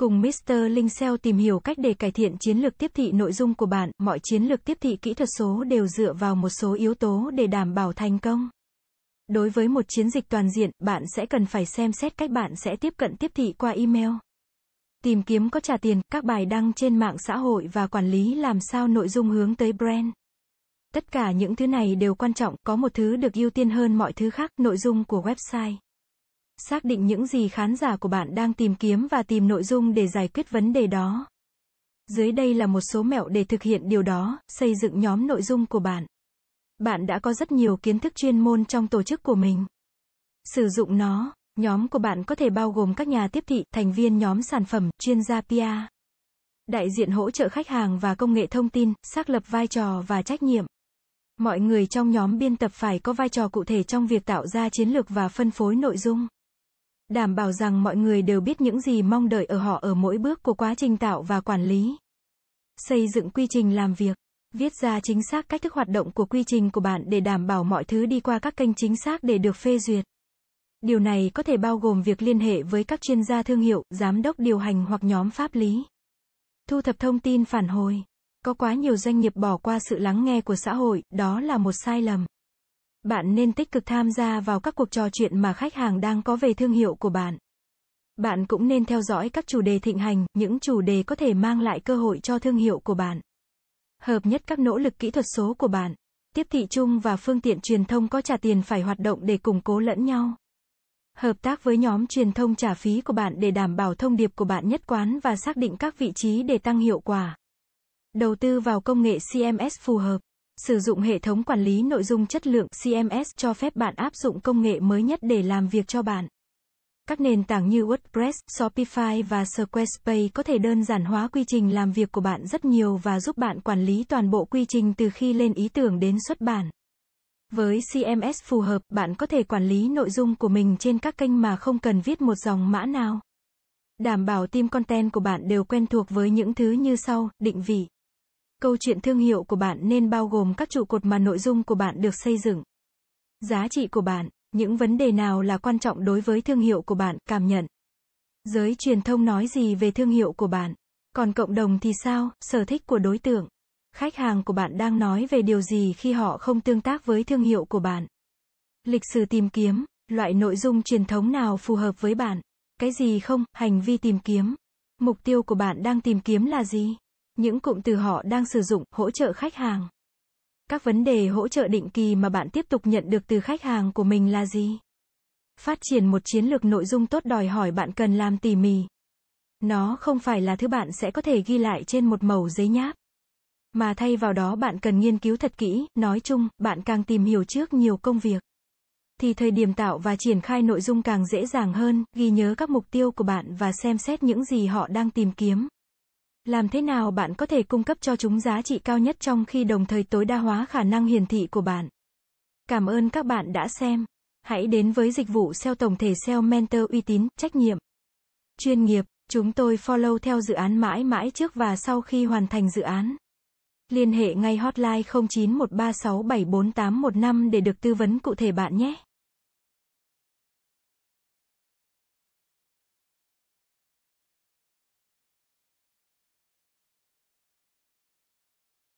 Cùng Mr. Linh SEO tìm hiểu cách để cải thiện chiến lược tiếp thị nội dung của bạn, mọi chiến lược tiếp thị kỹ thuật số đều dựa vào một số yếu tố để đảm bảo thành công. Đối với một chiến dịch toàn diện, bạn sẽ cần phải xem xét cách bạn sẽ tiếp cận tiếp thị qua email. Tìm kiếm có trả tiền, các bài đăng trên mạng xã hội và quản lý làm sao nội dung hướng tới brand. Tất cả những thứ này đều quan trọng, có một thứ được ưu tiên hơn mọi thứ khác, nội dung của website. Xác định những gì khán giả của bạn đang tìm kiếm và tìm nội dung để giải quyết vấn đề đó. Dưới đây là một số mẹo để thực hiện điều đó, xây dựng nhóm nội dung của bạn. Bạn đã có rất nhiều kiến thức chuyên môn trong tổ chức của mình. Sử dụng nó, nhóm của bạn có thể bao gồm các nhà tiếp thị, thành viên nhóm sản phẩm, chuyên gia PR, đại diện hỗ trợ khách hàng và công nghệ thông tin, xác lập vai trò và trách nhiệm. Mọi người trong nhóm biên tập phải có vai trò cụ thể trong việc tạo ra chiến lược và phân phối nội dung. Đảm bảo rằng mọi người đều biết những gì mong đợi ở họ ở mỗi bước của quá trình tạo và quản lý. Xây dựng quy trình làm việc. Viết ra chính xác cách thức hoạt động của quy trình của bạn để đảm bảo mọi thứ đi qua các kênh chính xác để được phê duyệt. Điều này có thể bao gồm việc liên hệ với các chuyên gia thương hiệu, giám đốc điều hành hoặc nhóm pháp lý. Thu thập thông tin phản hồi. Có quá nhiều doanh nghiệp bỏ qua sự lắng nghe của xã hội, đó là một sai lầm. Bạn nên tích cực tham gia vào các cuộc trò chuyện mà khách hàng đang có về thương hiệu của bạn. Bạn cũng nên theo dõi các chủ đề thịnh hành, những chủ đề có thể mang lại cơ hội cho thương hiệu của bạn. Hợp nhất các nỗ lực kỹ thuật số của bạn. Tiếp thị chung và phương tiện truyền thông có trả tiền phải hoạt động để củng cố lẫn nhau. Hợp tác với nhóm truyền thông trả phí của bạn để đảm bảo thông điệp của bạn nhất quán và xác định các vị trí để tăng hiệu quả. Đầu tư vào công nghệ CMS phù hợp. Sử dụng hệ thống quản lý nội dung chất lượng CMS cho phép bạn áp dụng công nghệ mới nhất để làm việc cho bạn. Các nền tảng như WordPress, Shopify và Squarespace có thể đơn giản hóa quy trình làm việc của bạn rất nhiều và giúp bạn quản lý toàn bộ quy trình từ khi lên ý tưởng đến xuất bản. Với CMS phù hợp, bạn có thể quản lý nội dung của mình trên các kênh mà không cần viết một dòng mã nào. Đảm bảo team content của bạn đều quen thuộc với những thứ như sau, định vị. Câu chuyện thương hiệu của bạn nên bao gồm các trụ cột mà nội dung của bạn được xây dựng. Giá trị của bạn, những vấn đề nào là quan trọng đối với thương hiệu của bạn, cảm nhận. Giới truyền thông nói gì về thương hiệu của bạn? Còn cộng đồng thì sao, sở thích của đối tượng? Khách hàng của bạn đang nói về điều gì khi họ không tương tác với thương hiệu của bạn? Lịch sử tìm kiếm, loại nội dung truyền thống nào phù hợp với bạn? Cái gì không, hành vi tìm kiếm. Mục tiêu của bạn đang tìm kiếm là gì? Những cụm từ họ đang sử dụng, hỗ trợ khách hàng. Các vấn đề hỗ trợ định kỳ mà bạn tiếp tục nhận được từ khách hàng của mình là gì? Phát triển một chiến lược nội dung tốt đòi hỏi bạn cần làm tỉ mỉ. Nó không phải là thứ bạn sẽ có thể ghi lại trên một mẩu giấy nháp. Mà thay vào đó bạn cần nghiên cứu thật kỹ, nói chung, bạn càng tìm hiểu trước nhiều công việc. Thì thời điểm tạo và triển khai nội dung càng dễ dàng hơn, ghi nhớ các mục tiêu của bạn và xem xét những gì họ đang tìm kiếm. Làm thế nào bạn có thể cung cấp cho chúng giá trị cao nhất trong khi đồng thời tối đa hóa khả năng hiển thị của bạn? Cảm ơn các bạn đã xem. Hãy đến với dịch vụ SEO tổng thể SEO Mentor uy tín, trách nhiệm, chuyên nghiệp. Chúng tôi follow theo dự án mãi mãi trước và sau khi hoàn thành dự án. Liên hệ ngay hotline 0913674815 để được tư vấn cụ thể bạn nhé.